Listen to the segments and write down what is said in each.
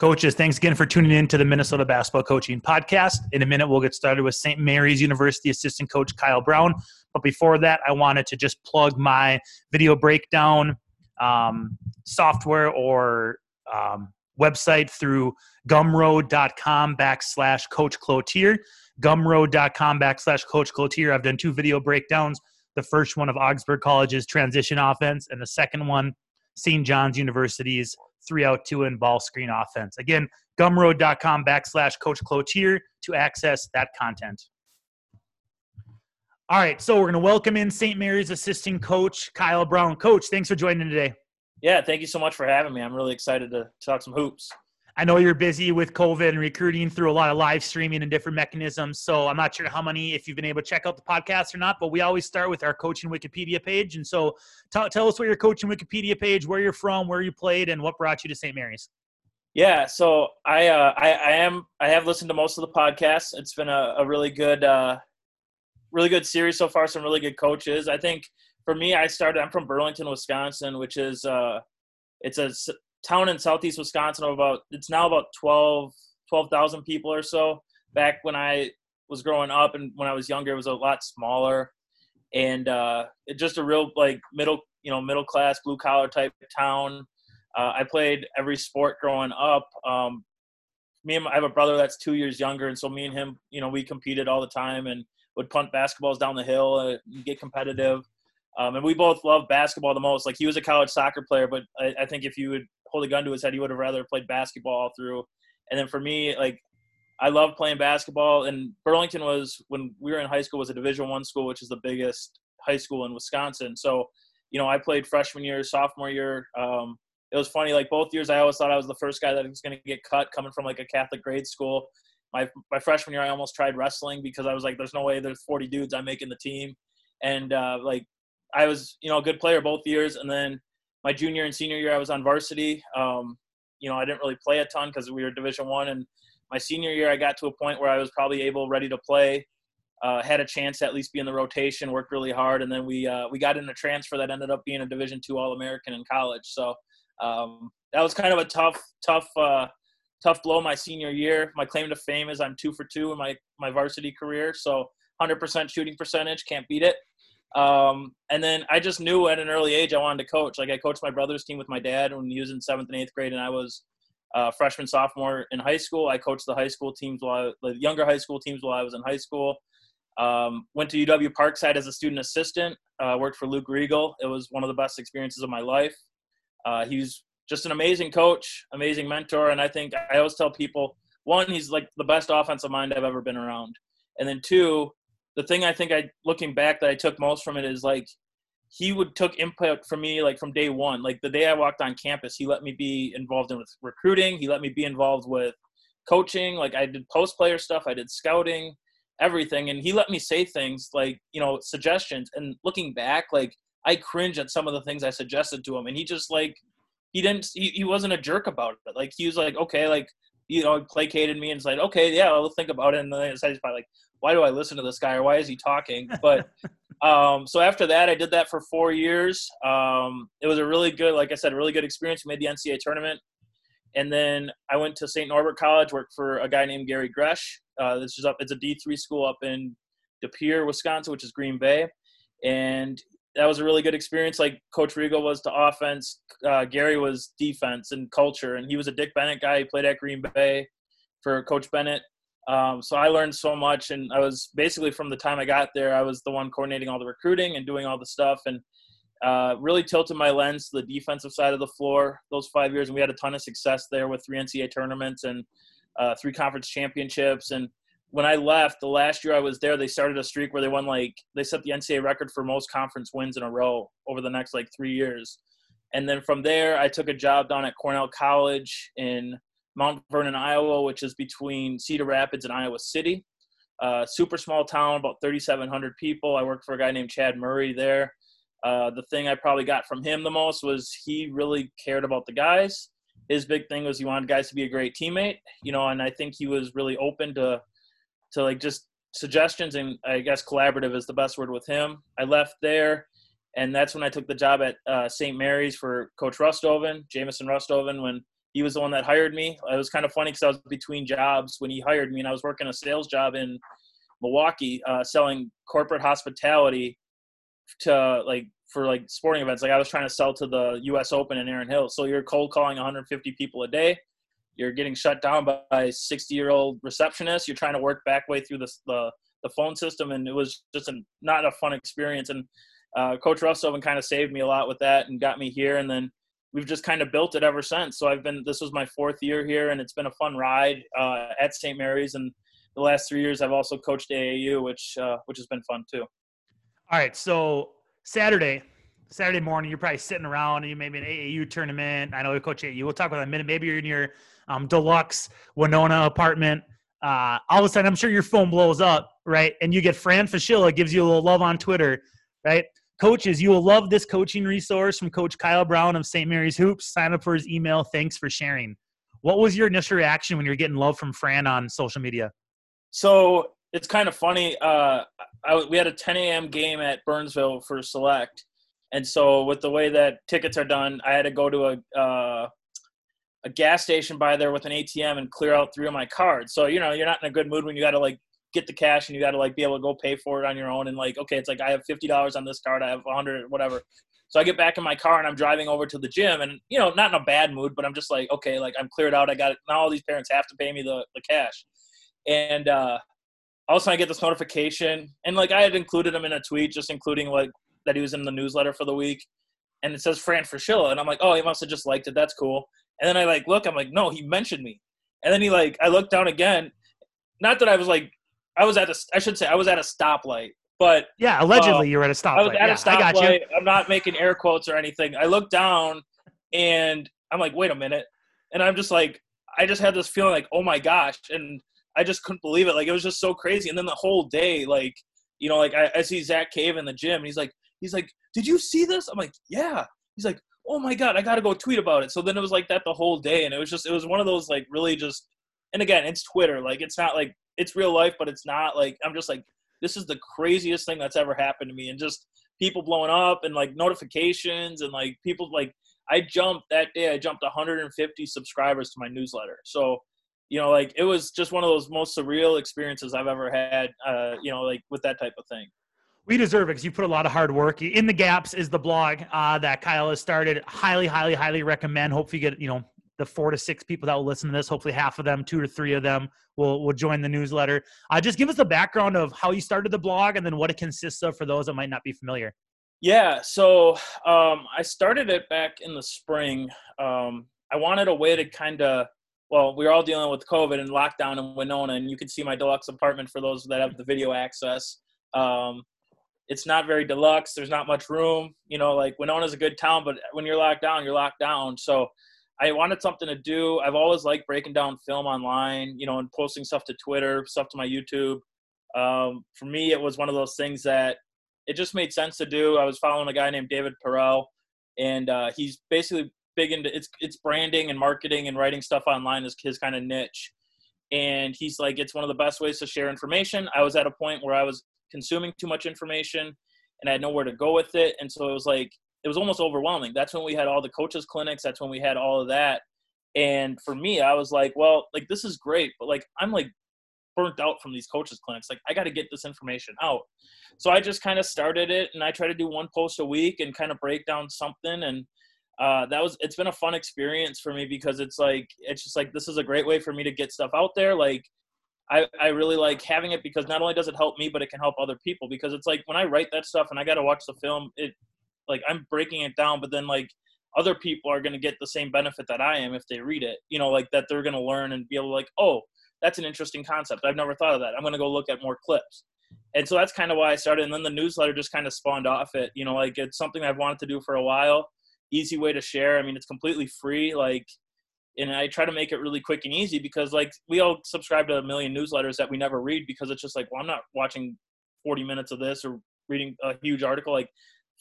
Coaches, thanks again for tuning in to the Minnesota Basketball Coaching Podcast. In a minute, we'll get started with St. Mary's University assistant coach Kyle Brown. But before that, I wanted to just plug my video breakdown um, software or um, website through gumroad.com backslash coach cloutier. Gumroad.com backslash coach cloutier. I've done two video breakdowns. The first one of Augsburg College's transition offense, and the second one, St. John's University's three out two and ball screen offense. Again, gumroad.com backslash coach cloutier to access that content. All right, so we're going to welcome in St. Mary's assistant coach, Kyle Brown. Coach, thanks for joining today. Yeah, thank you so much for having me. I'm really excited to talk some hoops. I know you're busy with COVID and recruiting through a lot of live streaming and different mechanisms. So I'm not sure how many, if you've been able to check out the podcast or not, but we always start with our coaching Wikipedia page. And so tell, tell us what your coaching Wikipedia page, where you're from, where you played, and what brought you to St. Mary's. Yeah, so I, uh, I, I am I have listened to most of the podcasts. It's been a, a really good uh, really good series so far. Some really good coaches. I think for me, I started. I'm from Burlington, Wisconsin, which is uh, it's a town in southeast Wisconsin of about it's now about 12 12,000 people or so. Back when I was growing up and when I was younger, it was a lot smaller, and uh, just a real like middle you know middle class blue collar type town. Uh, I played every sport growing up. Um, me and my, I have a brother that's two years younger, and so me and him, you know, we competed all the time and would punt basketballs down the hill and get competitive. Um, and we both love basketball the most. Like he was a college soccer player, but I, I think if you would hold a gun to his head, he would have rather played basketball all through. And then for me, like I love playing basketball. And Burlington was when we were in high school was a Division One school, which is the biggest high school in Wisconsin. So you know, I played freshman year, sophomore year. Um, it was funny. Like both years, I always thought I was the first guy that was going to get cut coming from like a Catholic grade school. My my freshman year, I almost tried wrestling because I was like, "There's no way there's 40 dudes I'm making the team," and uh, like I was, you know, a good player both years. And then my junior and senior year, I was on varsity. Um, you know, I didn't really play a ton because we were Division One. And my senior year, I got to a point where I was probably able, ready to play. Uh, had a chance to at least be in the rotation. Worked really hard, and then we uh, we got in a transfer that ended up being a Division Two All American in college. So um, that was kind of a tough, tough, uh, tough blow my senior year. My claim to fame is I'm two for two in my my varsity career. So 100% shooting percentage, can't beat it. Um, and then I just knew at an early age I wanted to coach. Like I coached my brother's team with my dad when he was in seventh and eighth grade, and I was uh, freshman, sophomore in high school. I coached the high school teams while I, the younger high school teams while I was in high school. Um, went to UW Parkside as a student assistant. Uh, worked for Luke Reigel. It was one of the best experiences of my life. Uh, he's just an amazing coach, amazing mentor, and I think I always tell people: one, he's like the best offensive mind I've ever been around, and then two, the thing I think I looking back that I took most from it is like he would took input from me like from day one. Like the day I walked on campus, he let me be involved in with recruiting. He let me be involved with coaching. Like I did post player stuff, I did scouting, everything, and he let me say things like you know suggestions. And looking back, like I cringe at some of the things I suggested to him, and he just like he didn't he, he wasn't a jerk about it. Like he was like okay, like you know placated me and said like, okay, yeah, I'll think about it. And then I decided like why do I listen to this guy or why is he talking? But um, so after that, I did that for four years. Um, it was a really good, like I said, a really good experience. We made the NCAA tournament. And then I went to St. Norbert College, worked for a guy named Gary Grzesk. Uh, this is up, it's a D3 school up in De Pere, Wisconsin, which is Green Bay. And that was a really good experience. Like Coach Reigel was to offense, uh, Gary was defense and culture. And he was a Dick Bennett guy. He played at Green Bay for Coach Bennett. Um, so I learned so much, and I was basically from the time I got there, I was the one coordinating all the recruiting and doing all the stuff, and uh, really tilted my lens to the defensive side of the floor those five years, and we had a ton of success there with three NCAA tournaments and uh, three conference championships. And when I left, the last year I was there, they started a streak where they won like they set the NCAA record for most conference wins in a row over the next like three years. And then from there, I took a job down at Cornell College in Mount Vernon, Iowa, which is between Cedar Rapids and Iowa City. Uh, super small town, about 3,700 people. I worked for a guy named Chad Murray there. Uh, the thing I probably got from him the most was he really cared about the guys. His big thing was he wanted guys to be a great teammate, you know, and I think he was really open to, to like just suggestions and I guess collaborative is the best word with him. I left there, and that's when I took the job at uh, St. Mary's for Coach Rusthoven, Jamison Rusthoven, when he was the one that hired me. It was kind of funny because I was between jobs when he hired me, and I was working a sales job in Milwaukee, uh, selling corporate hospitality to like for like sporting events. Like I was trying to sell to the U.S. Open in Erin Hills. So you're cold calling 150 people a day. You're getting shut down by 60 year old receptionists. You're trying to work back way through the, the the phone system, and it was just a, not a fun experience. And uh, Coach Rusthoven kind of saved me a lot with that and got me here. And then we've just kind of built it ever since. So I've been this was my fourth year here, and it's been a fun ride uh, at St. Mary's. And the last three years, I've also coached AAU, which uh, which has been fun too. All right, so Saturday, Saturday morning, you're probably sitting around and you maybe an AAU tournament. I know you coach AAU. We'll talk about that in a minute. Maybe you're in your um, deluxe Winona apartment. Uh, all of a sudden, I'm sure your phone blows up, right? And you get Fran Fraschilla gives you a little love on Twitter, right? Coaches, you will love this coaching resource from Coach Kyle Brown of St. Mary's Hoops. Sign up for his email. Thanks for sharing. What was your initial reaction when you're getting love from Fran on social media? So it's kind of funny. Uh, I, we had a 10 a.m. game at Burnsville for Select, and so with the way that tickets are done, I had to go to a uh, a gas station by there with an ATM and clear out three of my cards. So you know you're not in a good mood when you got to like get the cash and you got to like be able to go pay for it on your own and like okay it's like i have $50 on this card i have 100 whatever. So i get back in my car and i'm driving over to the gym and you know not in a bad mood but i'm just like okay like i'm cleared out i got it. Now all these parents have to pay me the, the cash. And uh also i get this notification and like i had included him in a tweet just including like that he was in the newsletter for the week. And it says fran fraschilla and i'm like oh he must have just liked it. That's cool. And then i like look i'm like no he mentioned me. And then he like i look down again. Not that i was like I was at a, I should say, I was at a stoplight. But yeah, allegedly uh, you were at a stoplight. I was at yeah, a stoplight. I'm not making air quotes or anything. I look down and I'm like, wait a minute, and I'm just like, I just had this feeling like, oh my gosh, and I just couldn't believe it. Like it was just so crazy. And then the whole day, like, you know, like I, I see Zach Cave in the gym, and he's like, he's like, did you see this? I'm like, yeah. He's like, oh my god, I gotta go tweet about it. So then it was like that the whole day, and it was just, it was one of those like really just, and again, it's Twitter. Like it's not like it's real life, but it's not like I'm just like this is the craziest thing that's ever happened to me, and just people blowing up and like notifications and like people like I jumped that day. I jumped 150 subscribers to my newsletter. So you know, like it was just one of those most surreal experiences I've ever had. Uh, you know, like with that type of thing. We deserve it because you put a lot of hard work. In the Gaps is the blog uh, that Kyle has started. Highly, highly, highly recommend. Hopefully, you get you know the four to six people that will listen to this. Hopefully, half of them, two or three of them, will will join the newsletter. Uh, just give us the background of how you started the blog and then what it consists of for those that might not be familiar. Yeah, so um, I started it back in the spring. Um, I wanted a way to kind of well, we are all dealing with COVID and lockdown in Winona, and you can see my deluxe apartment for those that have the video access. Um, it's not very deluxe. There's not much room. You know, like Winona's a good town, but when you're locked down, you're locked down. So I wanted something to do. I've always liked breaking down film online, you know, and posting stuff to Twitter, stuff to my YouTube. Um, for me, it was one of those things that it just made sense to do. I was following a guy named David Perell, and uh, he's basically big into it's it's branding and marketing and writing stuff online is his kind of niche. And he's like, it's one of the best ways to share information. I was at a point where I was consuming too much information, and I had nowhere to go with it, and so it was like it was almost overwhelming. That's when we had all the coaches clinics. That's when we had all of that. And for me, I was like, well, like this is great, but like I'm like burnt out from these coaches clinics. Like I got to get this information out. So I just kind of started it, and I try to do one post a week and kind of break down something. And uh, that was it's been a fun experience for me because it's like it's just like this is a great way for me to get stuff out there. Like I, I really like having it because not only does it help me, but it can help other people. Because it's like when I write that stuff and I got to watch the film, it like I'm breaking it down, but then like other people are going to get the same benefit that I am if they read it. You know, like that they're going to learn and be able to like, oh, that's an interesting concept. I've never thought of that. I'm going to go look at more clips. And so that's kind of why I started. And then the newsletter just kind of spawned off it. You know, like it's something I've wanted to do for a while. Easy way to share. I mean, it's completely free. Like, and I try to make it really quick and easy because like we all subscribe to a million newsletters that we never read because it's just like, well, I'm not watching 40 minutes of this or reading a huge article. Like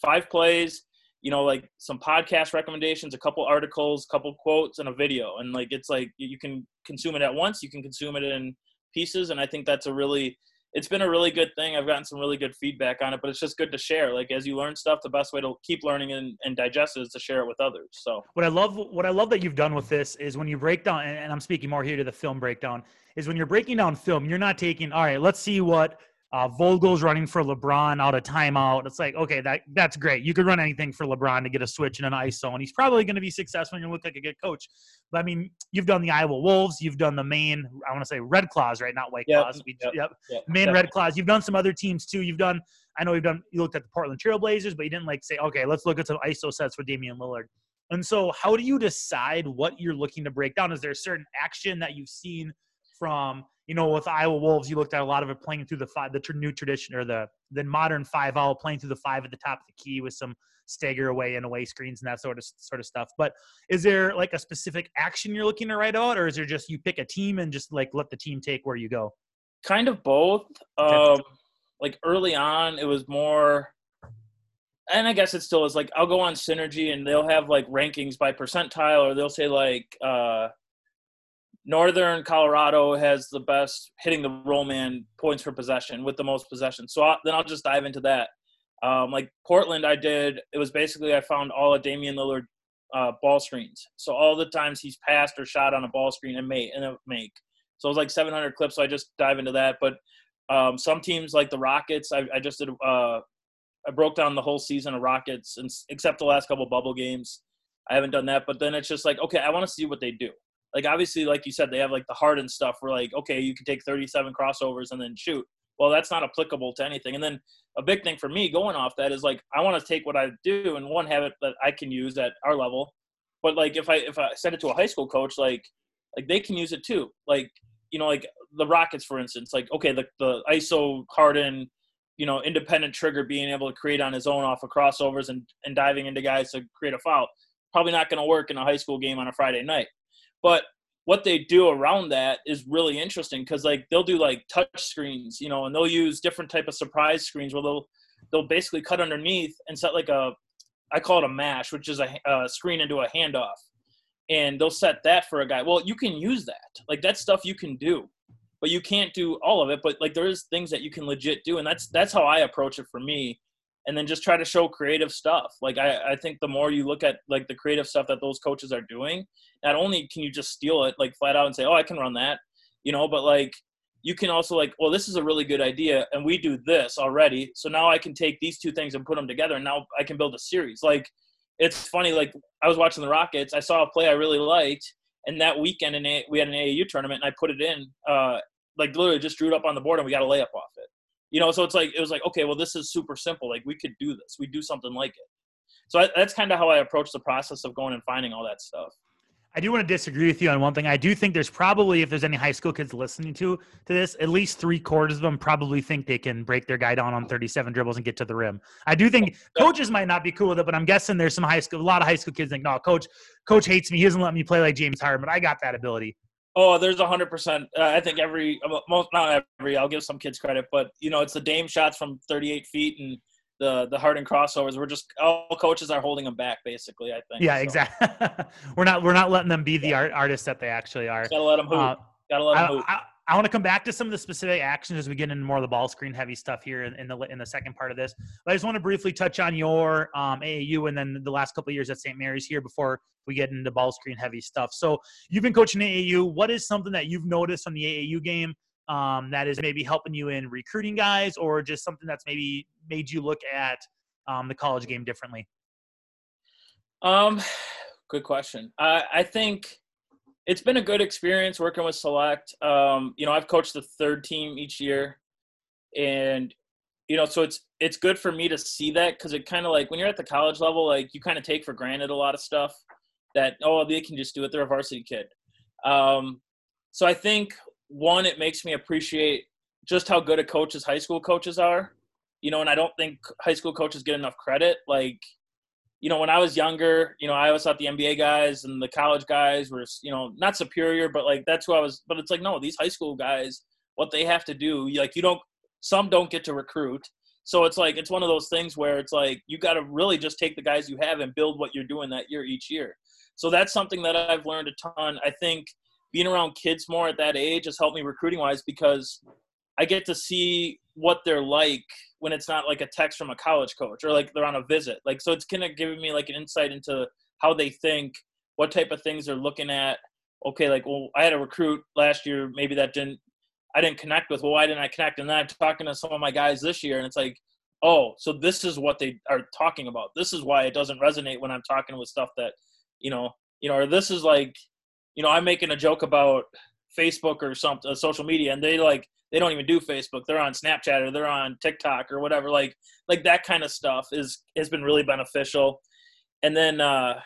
five plays, you know, like some podcast recommendations, a couple articles, a couple quotes, and a video. And like it's like you can consume it at once, you can consume it in pieces, and I think that's a really it's been a really good thing. I've gotten some really good feedback on it, but it's just good to share. Like as you learn stuff, the best way to keep learning and, and digest is to share it with others. So what I love, what I love that you've done with this is when you break down, and I'm speaking more here to the film breakdown, is when you're breaking down film, you're not taking, all right, let's see what uh, Vogel's running for LeBron out of timeout. It's like, okay, that that's great. You could run anything for LeBron to get a switch in an ISO, and he's probably going to be successful and you look like a good coach. But I mean, you've done the Iowa Wolves, you've done the Maine, I want to say Red Claws, right? Not White yep, Claws. We, yep, yep. yep Maine yep. Red Claws. You've done some other teams too. You've done, I know you've done, you looked at the Portland Trailblazers, but you didn't like say, okay, let's look at some ISO sets for Damian Lillard. And so, how do you decide what you're looking to break down? Is there a certain action that you've seen from you know, with Iowa Wolves, you looked at a lot of it playing through the five, the new tradition or the the modern five out, playing through the five at the top of the key with some stagger away and away screens and that sort of sort of stuff. But is there like a specific action you're looking to write out, or is there just you pick a team and just like let the team take where you go? Kind of both. Um, like early on, it was more and I guess it still is like I'll go on Synergy and they'll have like rankings by percentile, or they'll say like uh, Northern Colorado has the best hitting the roll man points per possession with the most possession. So I, then I'll just dive into that. Um, like Portland, I did. It was basically I found all of Damian Lillard uh, ball screens. So all the times he's passed or shot on a ball screen and make and make. So it was like 700 clips. So I just dive into that. But um, some teams like the Rockets, I, I just did. Uh, I broke down the whole season of Rockets, and except the last couple bubble games. I haven't done that. But then it's just like, okay, I want to see what they do like obviously like you said they have like the Harden stuff where like okay you can take 37 crossovers and then shoot. Well that's not applicable to anything. And then a big thing for me going off that is like i want to take what i do and one habit that i can use at our level. But like if i if i send it to a high school coach like like they can use it too. Like you know like the rockets for instance like okay the, the iso harden you know independent trigger being able to create on his own off of crossovers and and diving into guys to create a foul probably not going to work in a high school game on a friday night but what they do around that is really interesting because like they'll do like touch screens, you know, and they'll use different type of surprise screens where they'll they'll basically cut underneath and set like a I call it a mash, which is a, a screen into a handoff, and they'll set that for a guy. Well, you can use that, like that stuff you can do, but you can't do all of it. But like there is things that you can legit do, and that's that's how I approach it for me and then just try to show creative stuff. Like I, I think the more you look at like the creative stuff that those coaches are doing, not only can you just steal it like flat out and say, oh, I can run that, you know, but like you can also like, well, this is a really good idea, and we do this already, so now I can take these two things and put them together, and now I can build a series. Like it's funny. Like I was watching the Rockets, I saw a play I really liked, and that weekend in a, we had an AAU tournament, and I put it in. Uh, like literally just drew it up on the board, and we got a layup off it you know so it's like it was like okay well this is super simple like we could do this we do something like it so I, that's kind of how i approach the process of going and finding all that stuff I do want to disagree with you on one thing. I do think there's probably, if there's any high school kids listening to to this, at least three quarters of them probably think they can break their guy down on 37 dribbles and get to the rim. I do think coaches might not be cool with it, but I'm guessing there's some high school, a lot of high school kids think, no, coach, coach hates me. He doesn't let me play like James Harden, but I got that ability. Oh, there's a hundred percent. Uh, I think every most not every. I'll give some kids credit, but you know, it's the Dame shots from 38 feet and the the Harden crossovers. We're just all coaches are holding them back, basically. I think. Yeah, so. exactly. we're not we're not letting them be the art, artists that they actually are. Gotta let them hoop. Uh, Gotta let them hoop. I, I want to come back to some of the specific actions as we get into more of the ball screen heavy stuff here in, in the in the second part of this. But I just want to briefly touch on your um, AAU and then the last couple of years at St. Mary's here before we get into ball screen heavy stuff. So you've been coaching AAU. What is something that you've noticed from the AAU game um, that is maybe helping you in recruiting guys, or just something that's maybe made you look at um, the college game differently? Um, good question. I, I think it's been a good experience working with Select. Um, you know, I've coached the third team each year, and you know, so it's it's good for me to see that because it kind of like when you're at the college level, like you kind of take for granted a lot of stuff that oh they can just do it. They're a varsity kid. Um, so I think one, it makes me appreciate just how good a coaches high school coaches are. You know, and I don't think high school coaches get enough credit. Like you know, when I was younger, you know, I always thought the NBA guys and the college guys were, you know, not superior, but like that's who I was. But it's like, no, these high school guys, what they have to do, like you don't, some don't get to recruit. So it's like it's one of those things where it's like you got to really just take the guys you have and build what you're doing that year each year. So that's something that I've learned a ton. I think being around kids more at that age has helped me recruiting wise because I get to see what they're like when it's not like a text from a college coach or like they're on a visit. Like so it's kind of giving me like an insight into how they think, what type of things they're looking at. Okay, like well, I had a recruit last year, maybe that didn't I didn't connect with. Well, why didn't I connect? And then I'm talking to some of my guys this year, and it's like, oh, so this is what they are talking about. This is why it doesn't resonate when I'm talking with stuff that, you know, you know, or this is like, you know, I'm making a joke about Facebook or something, uh, social media, and they like they don't even do Facebook. They're on Snapchat or they're on TikTok or whatever. Like like that kind of stuff is has been really beneficial. And then uh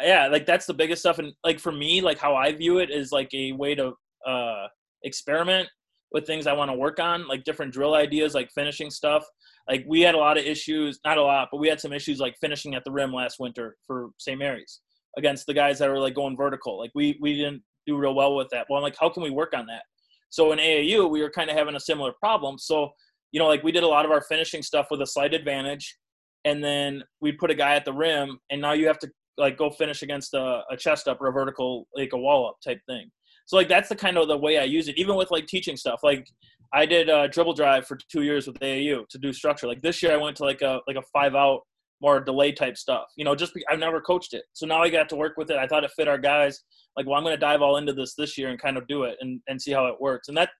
yeah, like that's the biggest stuff. And like for me, like how I view it is like a way to uh experiment with things I want to work on, like different drill ideas, like finishing stuff. Like we had a lot of issues, not a lot, but we had some issues like finishing at the rim last winter for St. Mary's against the guys that were like going vertical. Like we we didn't do real well with that. Well, I'm like, how can we work on that? So in AAU, we were kind of having a similar problem. So, you know, like we did a lot of our finishing stuff with a slight advantage, and then we put a guy at the rim, and now you have to like go finish against a, a chest up or a vertical, like a wall up type thing. So like that's the kind of the way I use it, even with like teaching stuff. Like I did a dribble drive for two years with AAU to do structure. Like this year, I went to like a like a five out more delay type stuff. You know, just be, I've never coached it, so now I got to work with it. I thought it fit our guys. Like, well, I'm going to dive all into this this year and kind of do it and and see how it works. And that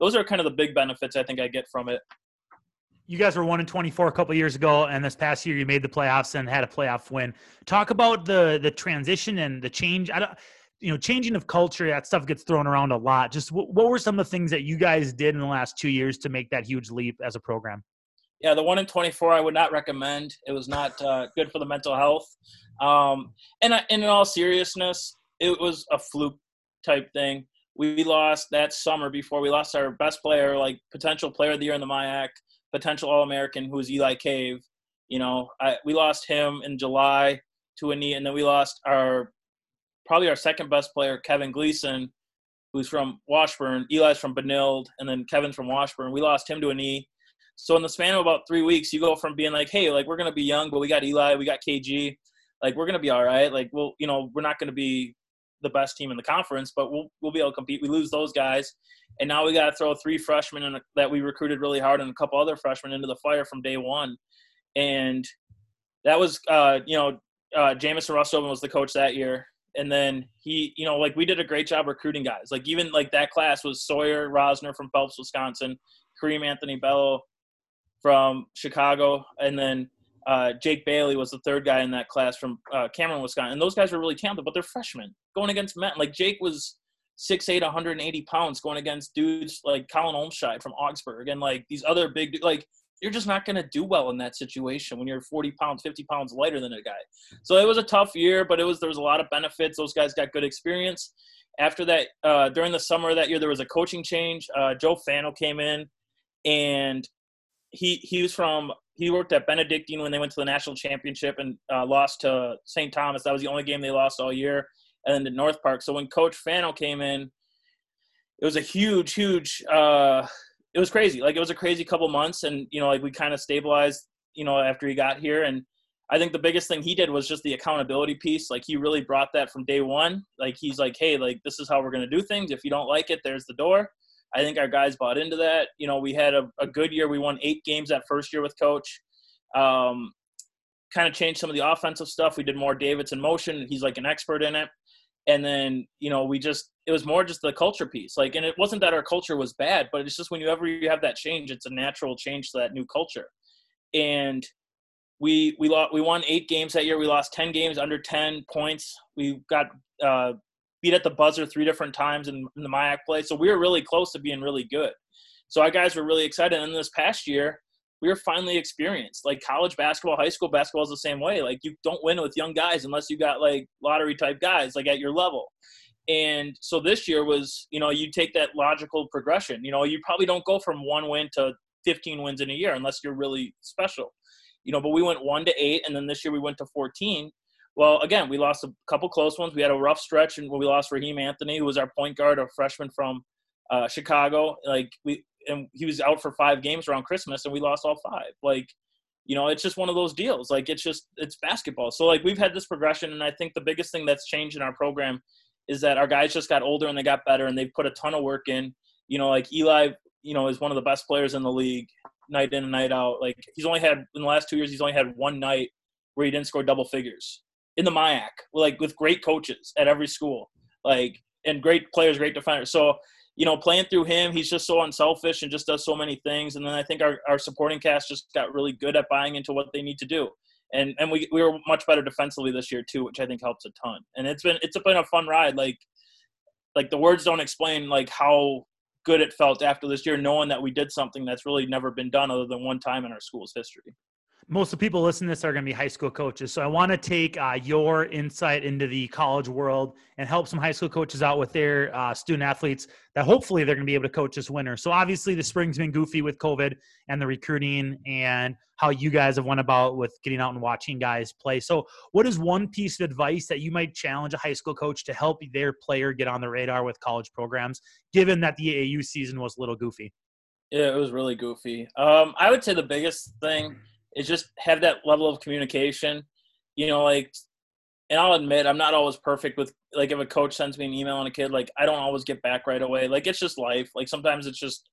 those are kind of the big benefits I think I get from it. You guys were one in 24 a couple years ago, and this past year you made the playoffs and had a playoff win. Talk about the the transition and the change. I don't, you know, changing of culture. That stuff gets thrown around a lot. Just what, what were some of the things that you guys did in the last two years to make that huge leap as a program? Yeah, the one in 24 I would not recommend. It was not uh, good for the mental health. Um, and, and in all seriousness, it was a fluke type thing. We lost that summer before we lost our best player, like potential player of the year in the MIAC, potential All American, who was Eli Cave. You know, I, we lost him in July to a knee, and then we lost our probably our second best player, Kevin Gleason, who's from Washburn. Eli's from Benilde, and then Kevin's from Washburn. We lost him to a knee so in the span of about three weeks, you go from being like, hey, like we're gonna be young, but we got Eli, we got KG, like we're gonna be all right. Like we'll, you know, we're not gonna be the best team in the conference, but we'll we'll be able to compete. We lose those guys, and now we got to throw three freshmen in that we recruited really hard and a couple other freshmen into the fire from day one, and that was, uh, you know, uh, Jamison Rusthoven was the coach that year, and then he, you know, like we did a great job recruiting guys. Like even like that class was Sawyer Rosner from Phelps, Wisconsin, Kareem Anthony Bello, from Chicago, and then uh, Jake Bailey was the third guy in that class from uh, Cameron, Wisconsin. And those guys were really talented, but they're freshmen going against men. Like Jake was 6'8", 180 pounds going against dudes like Colin Olmscheid from Augsburg and like these other big like you're just not going to do well in that situation when you're 40 pounds, 50 pounds lighter than a guy. So it was a tough year, but it was there was a lot of benefits. Those guys got good experience. After that, uh, during the summer of that year, there was a coaching change. Uh, Joe Fano came in, and he he was from he worked at Benedictine when they went to the national championship and uh, lost to St. Thomas. That was the only game they lost all year, and then to North Park. So when Coach Fano came in, it was a huge, huge. Uh, it was crazy. Like it was a crazy couple months, and you know, like we kind of stabilized. You know, after he got here, and I think the biggest thing he did was just the accountability piece. Like he really brought that from day one. Like he's like, hey, like this is how we're gonna do things. If you don't like it, there's the door. I think our guys bought into that. You know, we had a, a good year. We won eight games that first year with coach. Um, kind of changed some of the offensive stuff. We did more Davidson motion. He's like an expert in it. And then, you know, we just, it was more just the culture piece. Like, and it wasn't that our culture was bad, but it's just when you ever you have that change, it's a natural change to that new culture. And we, we lost, we won eight games that year. We lost 10 games under 10 points. We got, uh, beat at the buzzer three different times in, in the MIAC play. So we were really close to being really good. So our guys were really excited. And this past year, we were finally experienced. Like college basketball, high school basketball is the same way. Like you don't win with young guys unless you got like lottery type guys like at your level. And so this year was, you know, you take that logical progression. You know, you probably don't go from one win to 15 wins in a year unless you're really special. You know, but we went one to eight, and then this year we went to 14. Well, again, we lost a couple close ones. We had a rough stretch, and we lost Raheem Anthony, who was our point guard, a freshman from uh, Chicago. Like we, and he was out for five games around Christmas, and we lost all five. Like, you know, it's just one of those deals. Like it's just it's basketball. So like we've had this progression, and I think the biggest thing that's changed in our program is that our guys just got older and they got better, and they've put a ton of work in. You know, like Eli, you know is one of the best players in the league, night in and night out. Like he's only had in the last two years, he's only had one night where he didn't score double figures in the MIAC, like with great coaches at every school, like and great players, great defenders. So you know, playing through him, he's just so unselfish and just does so many things. And then I think our, our supporting cast just got really good at buying into what they need to do. And and we, we were much better defensively this year too, which I think helps a ton. And it's been it's been a fun ride. Like like the words don't explain like how good it felt after this year, knowing that we did something that's really never been done other than one time in our school's history most of the people listening to this are going to be high school coaches. So I want to take uh, your insight into the college world and help some high school coaches out with their uh, student athletes that hopefully they're going to be able to coach this winter. So obviously the spring's been goofy with COVID and the recruiting and how you guys have went about with getting out and watching guys play. So what is one piece of advice that you might challenge a high school coach to help their player get on the radar with college programs, given that the AAU season was a little goofy? Yeah, it was really goofy. Um, I would say the biggest thing – is just have that level of communication. You know, like, and I'll admit I'm not always perfect with like if a coach sends me an email on a kid, like I don't always get back right away. Like it's just life. Like sometimes it's just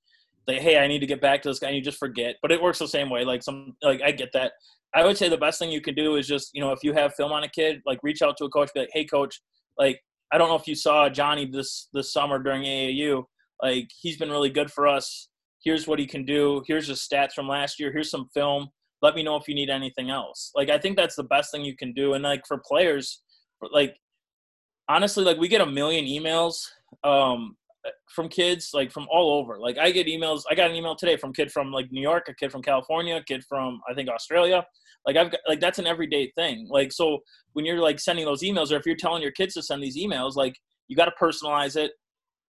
like, hey, I need to get back to this guy, and you just forget. But it works the same way. Like some, like I get that. I would say the best thing you can do is just you know if you have film on a kid, like reach out to a coach, be like, hey, coach, like I don't know if you saw Johnny this this summer during AAU. Like he's been really good for us. Here's what he can do. Here's his stats from last year. Here's some film let me know if you need anything else. Like I think that's the best thing you can do. And like for players, like honestly, like we get a million emails um, from kids like from all over. Like I get emails. I got an email today from kid from like New York, a kid from California, a kid from I think Australia. Like I've got like that's an everyday thing. Like so when you're like sending those emails, or if you're telling your kids to send these emails, like you got to personalize it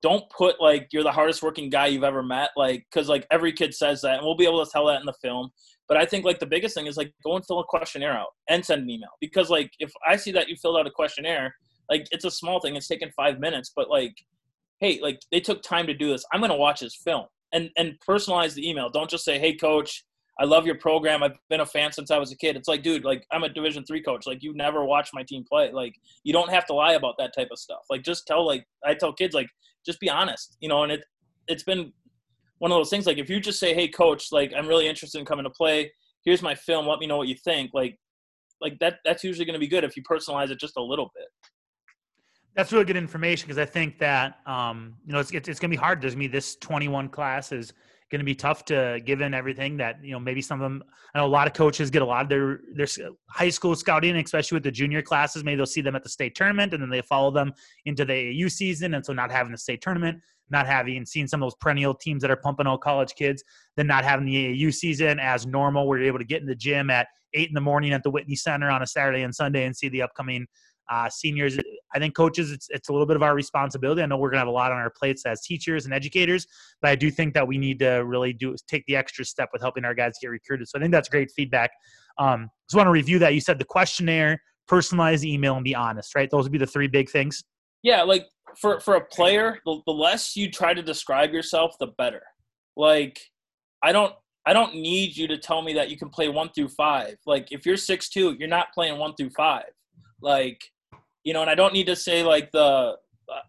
don't put like you're the hardest working guy you've ever met like because like every kid says that and we'll be able to tell that in the film but I think like the biggest thing is like go and fill a questionnaire out and send an email because like if I see that you filled out a questionnaire, like it's a small thing, it's taken five minutes, but like, hey, like they took time to do this. I'm gonna watch this film and and personalize the email. Don't just say, hey, coach. I love your program. I've been a fan since I was a kid. It's like, dude, like I'm a Division three coach. Like you never watched my team play. Like you don't have to lie about that type of stuff. Like just tell, like I tell kids, like just be honest, you know. And it it's been one of those things like if you just say hey coach like i'm really interested in coming to play here's my film let me know what you think like like that that's usually going to be good if you personalize it just a little bit that's really good information because i think that um you know it's, it's, it's going to be hard there's going to be this 21 class is going to be tough to given everything that you know maybe some of them i know a lot of coaches get a lot of their their high school scouting especially with the junior classes maybe they'll see them at the state tournament and then they follow them into the AAU season. And so not having the state tournament not having seen some of those perennial teams that are pumping out college kids, then not having the AAU season as normal, where you're able to get in the gym at eight in the morning at the Whitney Center on a Saturday and Sunday and see the upcoming uh, seniors. I think coaches, it's it's a little bit of our responsibility. I know we're gonna have a lot on our plates as teachers and educators, but I do think that we need to really do take the extra step with helping our guys get recruited. So I think that's great feedback. Um, just want to review that. You said the questionnaire, personalize the email, and be honest. Right? Those would be the three big things. Yeah, like for for a player, the, the less you try to describe yourself, the better. Like, I don't I don't need you to tell me that you can play one through five. Like, if you're six two, you're not playing one through five. Like, you know, and I don't need to say like the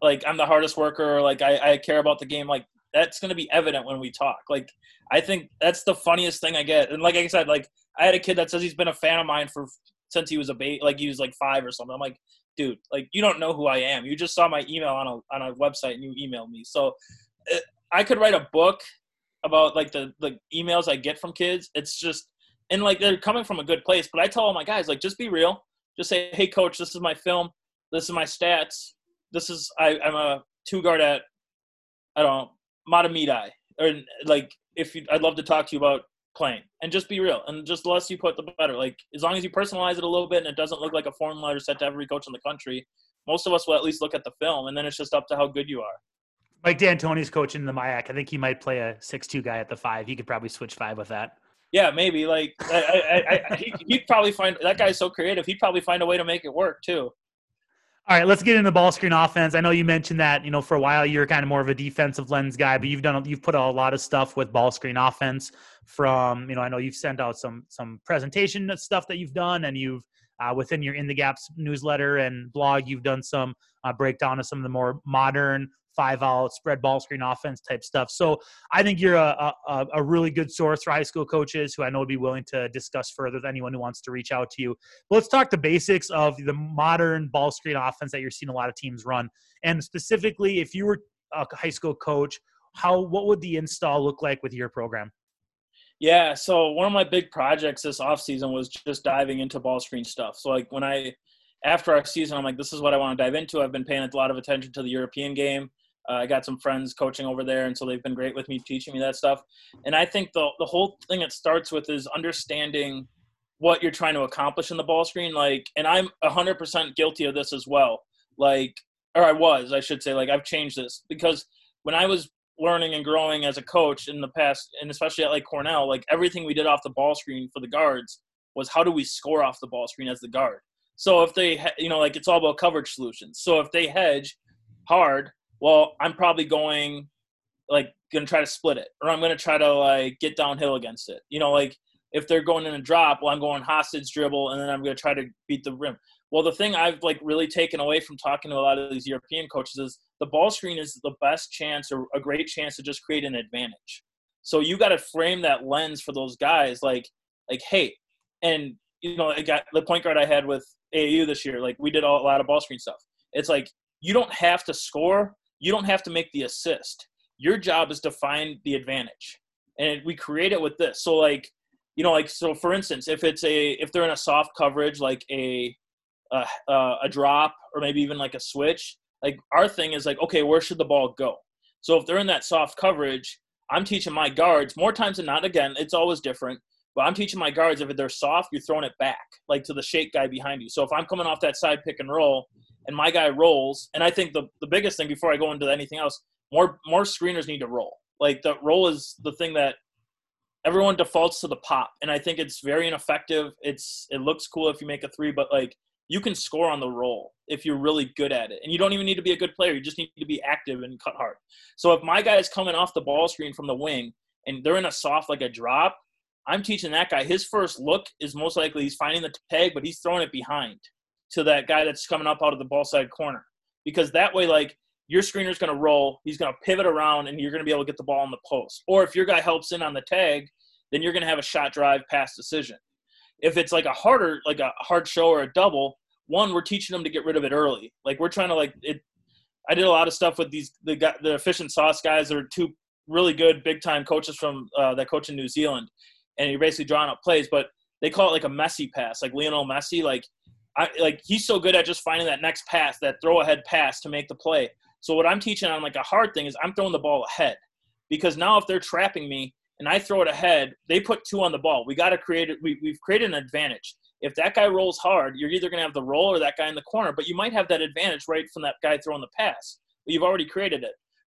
like I'm the hardest worker. like I, I care about the game. Like that's to be evident when we talk. Like I think that's the funniest thing I get. And like I said, like I had a kid that says he's been a fan of mine for since he was a baby, like he was like five or something. I'm like, dude, like you don't know who I am. You just saw my email on a on a website and you emailed me. So it, I could write a book about like the the emails I get from kids. It's just and like they're coming from a good place. But I tell all my guys like just be real. Just say, hey coach, this is my film. This is my stats. This is I, I'm a two guard at I don't know Mahtomedi or like if you, I'd love to talk to you about playing. And just be real. And just the less you put the better. Like as long as you personalize it a little bit and it doesn't look like a form letter set to every coach in the country most of us will at least look at the film and then it's just up to how good you are. Mike d'antoni's coaching the MIAC. i think he might play a 6-2 guy at the five. He could probably switch five with that. Yeah maybe. Like I, I, I, he, he'd probably find that guy's so creative. He'd probably find a way to make it work too all right, let's get into ball screen offense. I know you mentioned that you know for a while you're kind of more of a defensive lens guy, but you've done you've put a lot of stuff with ball screen offense. From you know, I know you've sent out some some presentation stuff that you've done, and you've uh, within your in the gaps newsletter and blog, you've done some uh, breakdown of some of the more modern five out, spread ball screen offense type stuff. So I think you're a, a, a really good source for high school coaches who I know would be willing to discuss further with anyone who wants to reach out to you. But let's talk the basics of the modern ball screen offense that you're seeing a lot of teams run. And specifically, if you were a high school coach, how what would the install look like with your program? Yeah, so one of my big projects this off season was just diving into ball screen stuff. So like when I after our season, I'm like, this is what I want to dive into. I've been paying a lot of attention to the European game. Uh, I got some friends coaching over there, and so they've been great with me teaching me that stuff. And I think the the whole thing it starts with is understanding what you're trying to accomplish in the ball screen. Like, and I'm 100% guilty of this as well. Like, or I was, I should say. Like, I've changed this because when I was learning and growing as a coach in the past, and especially at like Cornell, like everything we did off the ball screen for the guards was how do we score off the ball screen as the guard. So if they, you know, like it's all about coverage solutions. So if they hedge hard, well, I'm probably going like to try to split it, or I'm to try to like get downhill against it. You know, like if they're going in a drop, well, I'm going hostage dribble, and then I'm to try to beat the rim. Well, the thing I've like really taken away from talking to a lot of these European coaches is the ball screen is the best chance or a great chance to just create an advantage. So you got to frame that lens for those guys, like like hey, and you know, I got the point guard I had with AAU this year. Like we did a lot of ball screen stuff. It's like you don't have to score, you don't have to make the assist. Your job is to find the advantage, and we create it with this. So like you know, like so for instance, if it's a if they're in a soft coverage like a a, uh, a drop or maybe even like a switch, like our thing is like okay, where should the ball go? So if they're in that soft coverage, I'm teaching my guards more times than not. Again, it's always different. But I'm teaching my guards if they're soft, you're throwing it back, like to the shake guy behind you. So if I'm coming off that side pick and roll and my guy rolls, and I think the, the biggest thing before I go into anything else, more more screeners need to roll. Like the roll is the thing that everyone defaults to the pop. And I think it's very ineffective. It's it looks cool if you make a three, but like you can score on the roll if you're really good at it. And you don't even need to be a good player. You just need to be active and cut hard. So if my guy is coming off the ball screen from the wing and they're in a soft like a drop, I'm teaching that guy. His first look is most likely he's finding the tag, but he's throwing it behind to that guy that's coming up out of the ball side corner. Because that way, like your screener's going to roll, he's going to pivot around, and you're going to be able to get the ball in the post. Or if your guy helps in on the tag, then you're going to have a shot drive pass decision. If it's like a harder, like a hard show or a double, one we're teaching them to get rid of it early. Like we're trying to like it. I did a lot of stuff with these the the efficient sauce guys. Are two really good big time coaches from uh, that coach in New Zealand, and you're basically drawing up plays. But they call it like a Messi pass, like Lionel Messi. Like, I like he's so good at just finding that next pass, that throw ahead pass to make the play. So what I'm teaching on like a hard thing is I'm throwing the ball ahead, because now if they're trapping me and I throw it ahead, they put two on the ball. We got to create it. We, we've created an advantage. If that guy rolls hard, you're either going to have the roll or that guy in the corner, but you might have that advantage right from that guy throwing the pass. You've already created it.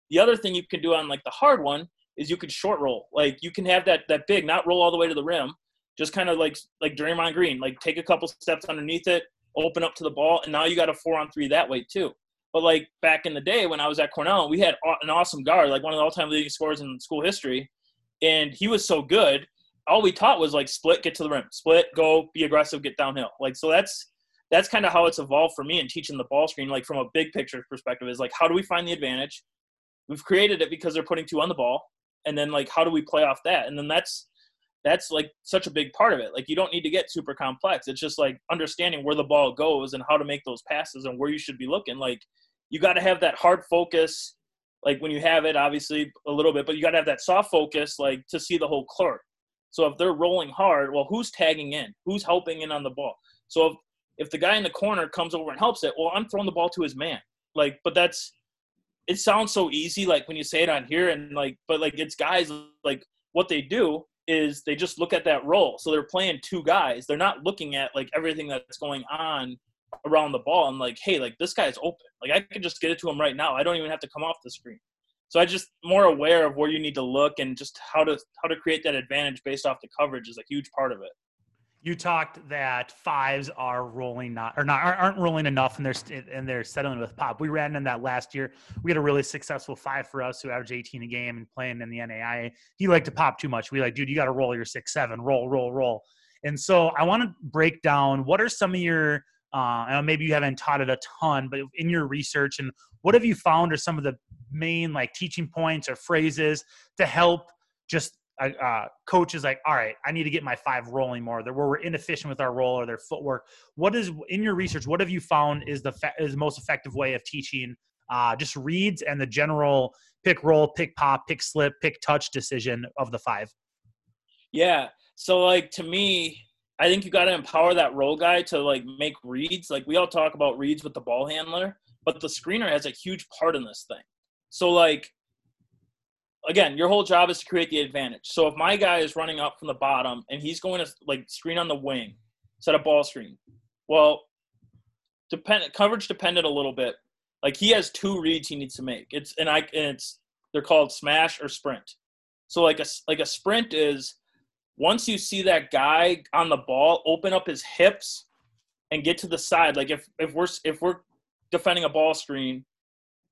The other thing you can do on like the hard one is you can short roll. Like you can have that that big, not roll all the way to the rim, just kind of like like Draymond Green, like take a couple steps underneath it, open up to the ball, and now you got a four on three that way too. But like back in the day when I was at Cornell, we had an awesome guard, like one of the all-time leading scorers in school history, and he was so good. All we taught was like split, get to the rim, split, go, be aggressive, get downhill. Like so that's that's kind of how it's evolved for me in teaching the ball screen. Like from a big picture perspective, is like how do we find the advantage? We've created it because they're putting two on the ball and then like how do we play off that and then that's that's like such a big part of it. Like you don't need to get super complex. It's just like understanding where the ball goes and how to make those passes and where you should be looking. Like you got to have that hard focus like when you have it obviously a little bit but you got to have that soft focus like to see the whole court. So if they're rolling hard well who's tagging in? Who's helping in on the ball? So if if the guy in the corner comes over and helps it well i'm throwing the ball to his man. Like but that's it sounds so easy like when you say it on here and like but like it's guys like what they do is they just look at that roll. So they're playing two guys. They're not looking at like everything that's going on around the ball and like hey like this guy's open. Like i can just get it to him right now. I don't even have to come off the screen. So i just more aware of where you need to look and just how to how to create that advantage based off the coverage is a huge part of it you talked that fives are rolling not or not aren't rolling enough and they're and they're settling with pop. We ran in that last year. We had a really successful five for us who averaged 18 a game and playing in the NAIA. He liked to pop too much. We like, dude, you got to roll your six seven, roll, roll, roll. And so I want to break down what are some of your uh, maybe you haven't taught it a ton, but in your research and what have you found are some of the main like teaching points or phrases to help just uh, uh, coaches like, all right, I need to get my five rolling more. Where we're inefficient with our roll or their footwork. What is in your research? What have you found is the fa- is the most effective way of teaching uh, just reads and the general pick roll, pick pop, pick slip, pick touch decision of the five? Yeah. So like to me, I think you got to empower that roll guy to like make reads. Like we all talk about reads with the ball handler, but the screener has a huge part in this thing. So like again, your whole job is to create the advantage. So if my guy is running up from the bottom and he's going to like screen on the wing, set a ball screen. Well, depend coverage dependent a little bit. Like he has two reads he needs to make. It's and I and it's they're called smash or sprint. So like a like a sprint is once you see that guy on the ball, open up his hips and get to the side. Like if if we're if we're defending a ball screen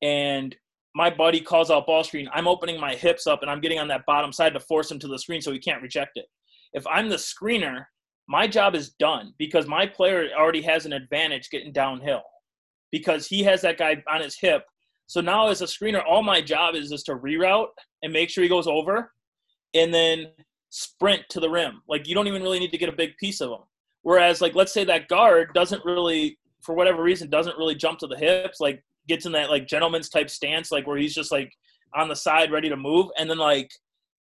and my buddy calls out ball screen, I'm opening my hips up and I'm getting on that bottom side to force him to the screen so he can't reject it. If I'm the screener, my job is done because my player already has an advantage getting downhill because he has that guy on his hip. So now as a screener, all my job is just to reroute and make sure he goes over and then sprint to the rim. Like you don't even really need to get a big piece of him. Whereas like let's say that guard doesn't really for whatever reason doesn't really jump to the hips, like gets in that like gentleman's type stance, like where he's just like on the side ready to move, and then like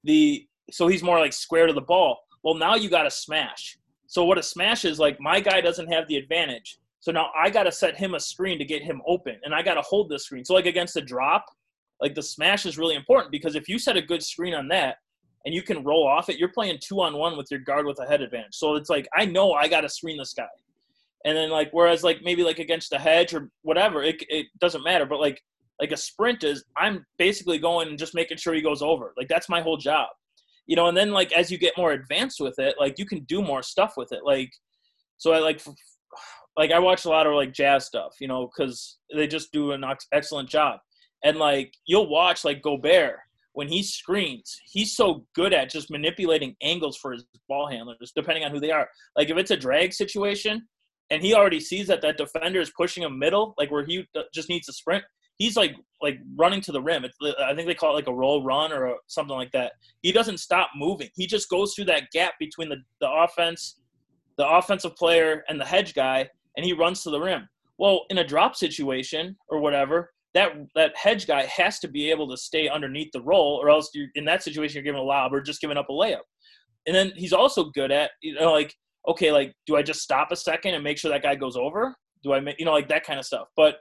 the so he's more like square to the ball. Well, now you got to smash. So what a smash is like, my guy doesn't have the advantage. So now I got to set him a screen to get him open, and I got to hold the screen. So like against the drop, like the smash is really important because if you set a good screen on that and you can roll off it, you're playing two on one with your guard with a head advantage. So it's like I know I got to screen this guy, and then like whereas like maybe like against a hedge or whatever, it it doesn't matter. But like like a sprint is I'm basically going and just making sure he goes over. Like that's my whole job, you know. And then like as you get more advanced with it, like you can do more stuff with it. Like so I like like I watch a lot of like jazz stuff, you know, because they just do an excellent job. And like you'll watch like Gobert when he screens, he's so good at just manipulating angles for his ball handlers, depending on who they are. Like if it's a drag situation, and he already sees that that defender is pushing him middle, like where he just needs to sprint. He's like like running to the rim. It's, uh, I think they call it like a roll run or something like that. He doesn't stop moving. He just goes through that gap between the, the offense, the offensive player, and the hedge guy, and he runs to the rim. Well, in a drop situation or whatever, that that hedge guy has to be able to stay underneath the roll, or else in that situation you're giving a lob or just giving up a layup. And then he's also good at you know like okay like do I just stop a second and make sure that guy goes over? Do I make you know like that kind of stuff? But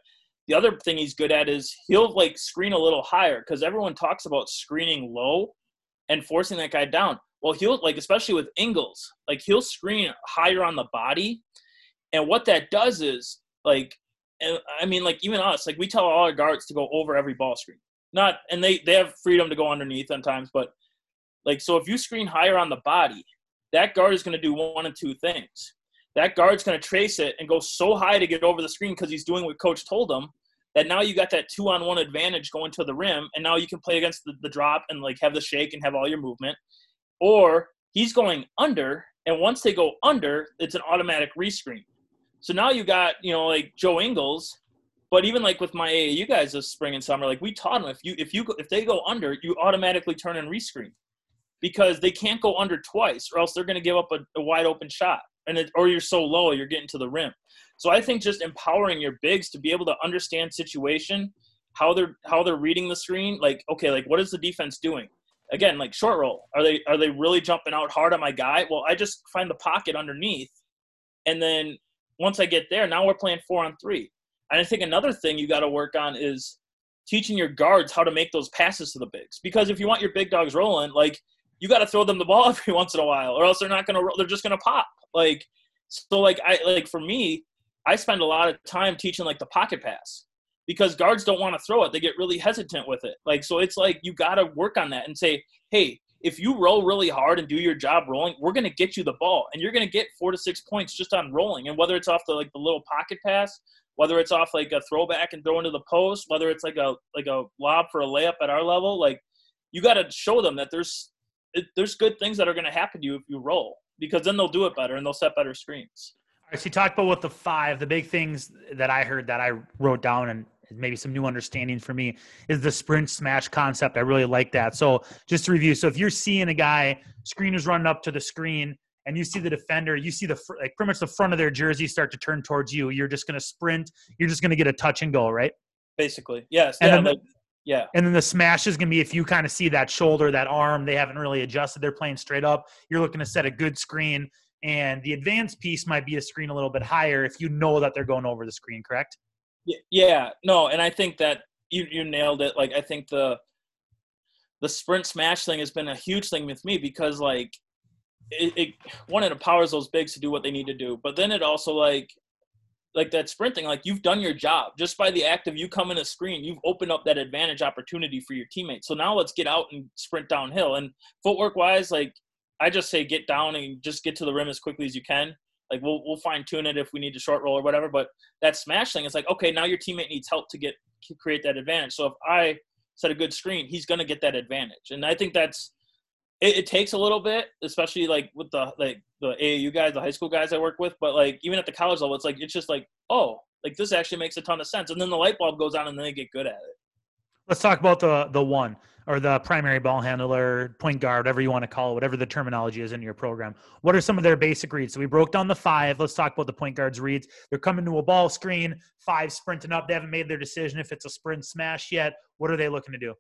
the other thing he's good at is he'll like screen a little higher because everyone talks about screening low and forcing that guy down. Well, he'll like especially with Ingles, like he'll screen higher on the body and what that does is like, and I mean, like even us, like we tell all our guards to go over every ball screen. Not, and they they have freedom to go underneath sometimes, but like so if you screen higher on the body, that guard is going to do one of two things. That guard's going to trace it and go so high to get over the screen because he's doing what coach told him that now you got that two on one advantage going to the rim and now you can play against the, the drop and like have the shake and have all your movement. Or he's going under and once they go under it's an automatic rescreen. So now you got, you know, like Joe Ingles, but even like with my AAU guys this spring and summer, like we taught them if you if you if they go under, you automatically turn and rescreen because they can't go under twice, or else they're going to give up a, a, wide open shot, and it, or you're so low you're getting to the rim. So I think just empowering your bigs to be able to understand situation, how they're how they're reading the screen, like okay, like what is the defense doing? Again, like short roll, are they are they really jumping out hard on my guy? Well, I just find the pocket underneath, and then once I get there, now we're playing four on three. And I think another thing you got to work on is teaching your guards how to make those passes to the bigs. Because if you want your big dogs rolling, like you got to throw them the ball every once in a while, or else they're not gonna. Roll they're just gonna pop. Like so, like I like for me, I spend a lot of time teaching like the pocket pass because guards don't want to throw it. They get really hesitant with it. Like so, it's like you got to work on that and say, hey, if you roll really hard and do your job rolling, we're going to get you the ball, and you're going to get four to six points just on rolling. And whether it's off the like the little pocket pass, whether it's off like a throwback and throw into the post, whether it's like a like a lob for a layup at our level, like you got to show them that there's it, there's good things that are going to happen to you if you roll because then they'll do it better and they'll set better screens. All right, so you talked about what the five, the big things that I heard that I wrote down and maybe some new understanding for me is the sprint smash concept. I really like that. So just to review, so if you're seeing a guy, screener's running up to the screen, and you see the defender, you see the like pretty much the front of their jersey start to turn towards you. You're just going to sprint. You're just going to get a touch and go, right? Basically, yes. And yeah, then the- yeah. And then the smash is going to be if you kind of see that shoulder, that arm, they haven't really adjusted. They're playing straight up. You're looking to set a good screen. And the advanced piece might be a screen a little bit higher if you know that they're going over the screen, correct? Yeah, no, and I think that you you nailed it. Like I think the the sprint smash thing has been a huge thing with me because like it, it one it empowers those bigs to do what they need to do, but then it also like like that sprint thing, like you've done your job just by the act of you coming to screen, you've opened up that advantage opportunity for your teammates. So now let's get out and sprint downhill. And footwork wise, like I just say get down and just get to the rim as quickly as you can. Like we'll we'll fine tune it if we need to short roll or whatever. But that smash thing is like, okay, now your teammate needs help to get to create that advantage. So if I set a good screen, he's gonna get that advantage. And I think that's it, it takes a little bit, especially like with the like the AAU guys, the high school guys I work with. But like even at the college level, it's like it's just like, oh, like this actually makes a ton of sense. And then the light bulb goes on and then they get good at it. Let's talk about the the one or the primary ball handler, point guard, whatever you want to call it, whatever the terminology is in your program. What are some of their basic reads? So we broke down the five. Let's talk about the point guard's reads. They're coming to a ball screen, five sprinting up. They haven't made their decision if it's a sprint smash yet. What are they looking to do?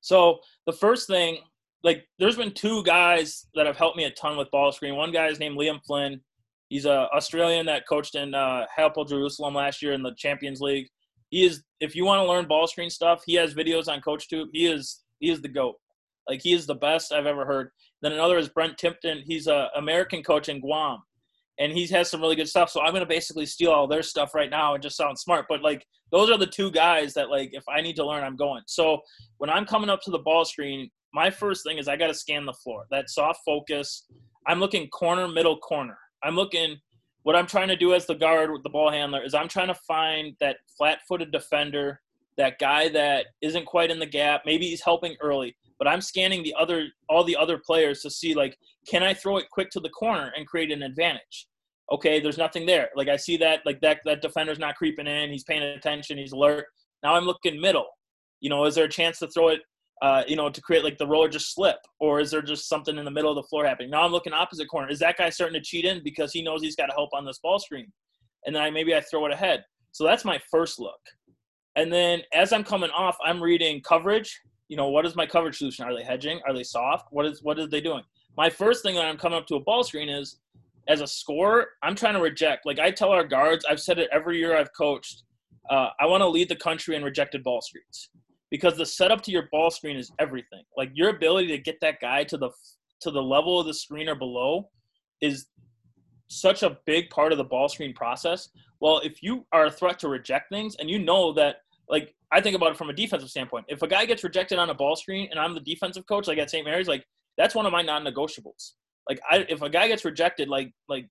So the first thing, like, there's been two guys that have helped me a ton with ball screen. One guy is named Liam Flynn. He's a Australian that coached in uh, Hapoel Jerusalem last year in the Champions League. He is, if you want to learn ball screen stuff, he has videos on CoachTube. He is, he is the goat. Like he is the best I've ever heard. Then another is Brent Tipton. He's a American coach in Guam, and he has some really good stuff. So I'm gonna basically steal all their stuff right now and just sound smart. But like those are the two guys that like if I need to learn, I'm going. So when I'm coming up to the ball screen, my first thing is I got to scan the floor. That soft focus. I'm looking corner, middle corner. I'm looking. What I'm trying to do as the guard with the ball handler is I'm trying to find that flat-footed defender, that guy that isn't quite in the gap. Maybe he's helping early, but I'm scanning the other all the other players to see like can I throw it quick to the corner and create an advantage? Okay, there's nothing there. Like I see that like that that defender's not creeping in. He's paying attention. He's alert. Now I'm looking middle. You know, is there a chance to throw it? Uh, you know, to create like the roller just slip, or is there just something in the middle of the floor happening? Now I'm looking opposite corner. Is that guy starting to cheat in because he knows he's got to help on this ball screen? And then I maybe I throw it ahead. So that's my first look. And then as I'm coming off, I'm reading coverage. You know, what is my coverage solution? Are they hedging? Are they soft? What is what are they doing? My first thing when I'm coming up to a ball screen is as a scorer, I'm trying to reject. Like I tell our guards, I've said it every year I've coached. Uh, I want to lead the country in rejected ball screens because the setup to your ball screen is everything. Like your ability to get that guy to the to the level of the screen or below is such a big part of the ball screen process. Well, if you are a threat to reject things and you know that like I think about it from a defensive standpoint. If a guy gets rejected on a ball screen and I'm the defensive coach like at St. Mary's, like that's one of my non-negotiables. Like I if a guy gets rejected, like like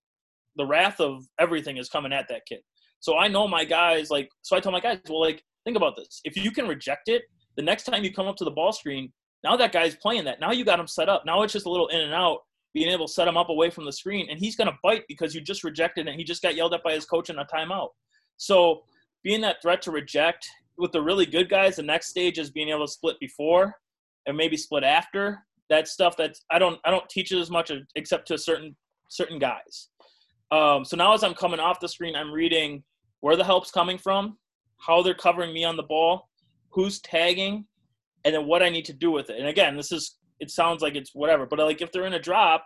the wrath of everything is coming at that kid. So I know my guys like so I tell my guys, well like think about this. If you can reject it, the next time you come up to the ball screen, now that guy's playing that. Now you got him set up. Now it's just a little in and out, being able to set him up away from the screen, and he's gonna bite because you just rejected and he just got yelled at by his coach in a timeout. So being that threat to reject with the really good guys, the next stage is being able to split before and maybe split after. That stuff that I don't I don't teach it as much except to certain certain guys. Um, so now as I'm coming off the screen, I'm reading where the help's coming from, how they're covering me on the ball, who's tagging, and then what I need to do with it. And again, this is it sounds like it's whatever, but like if they're in a drop,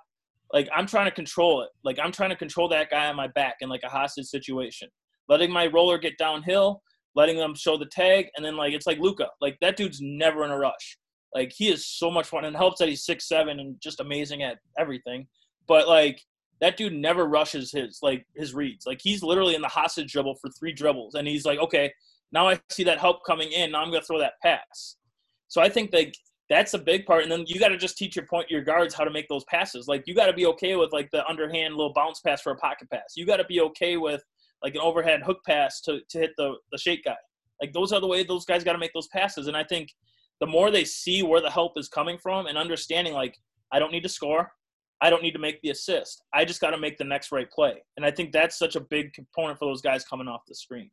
like I'm trying to control it. Like I'm trying to control that guy on my back in like a hostage situation. Letting my roller get downhill, letting them show the tag, and then like it's like Luka. Like that dude's never in a rush. Like he is so much fun and helps that he's six seven and just amazing at everything. But like that dude never rushes his like his reads. Like he's literally in the hostage dribble for three dribbles, and he's like, okay, now I see that help coming in. Now I'm gonna throw that pass. So I think like that's a big part. And then you got to just teach your point your guards how to make those passes. Like you got to be okay with like the underhand little bounce pass for a pocket pass. You got to be okay with like an overhead hook pass to to hit the the shake guy. Like those are the way those guys got to make those passes. And I think the more they see where the help is coming from and understanding like I don't need to score. I don't need to make the assist. I just got to make the next right play. And I think that's such a big component for those guys coming off the screen.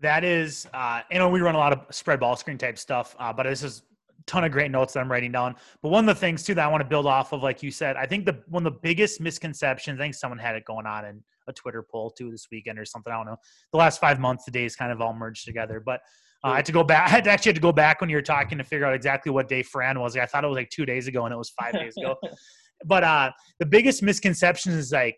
That is, uh, you know, we run a lot of spread ball screen type stuff, uh, but this is a ton of great notes that I'm writing down. But one of the things too that I want to build off of, like you said, I think the one of the biggest misconceptions. I think someone had it going on in a Twitter poll too this weekend or something. I don't know. The last five months, the days kind of all merged together, but. Uh, I had to go back. I had to actually had to go back when you were talking to figure out exactly what day Fran was. I thought it was like two days ago, and it was five days ago. But uh, the biggest misconception is like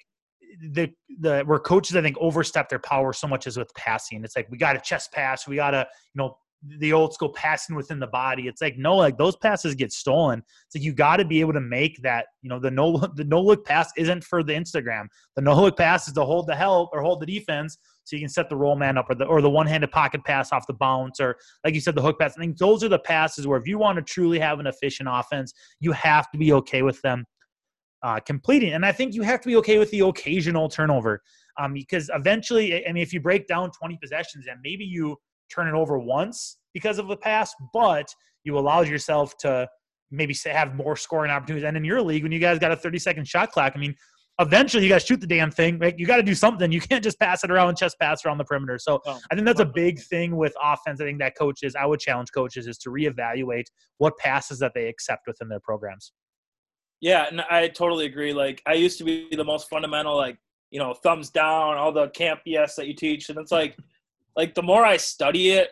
the the where coaches I think overstep their power so much as with passing. It's like we got a chest pass, we got a you know the old school passing within the body. It's like no, like those passes get stolen. So you got to be able to make that. You know the no the no look pass isn't for the Instagram. The no look pass is to hold the help or hold the defense so you can set the roll man up or the or the one handed pocket pass off the bounce or like you said the hook pass. I think those are the passes where if you want to truly have an efficient offense, you have to be okay with them uh, completing. And I think you have to be okay with the occasional turnover um, because eventually, I mean, if you break down 20 possessions and maybe you turn it over once because of the pass, but you allow yourself to maybe have more scoring opportunities. And in your league, when you guys got a 30 second shot clock, I mean, eventually you got to shoot the damn thing. Right? You got to do something. You can't just pass it around and chest pass around the perimeter. So oh, I think that's a big thing with offense. I think that coaches, I would challenge coaches, is to reevaluate what passes that they accept within their programs. Yeah, and I totally agree. Like I used to be the most fundamental, like you know, thumbs down, all the camp BS that you teach, and it's like, like the more I study it,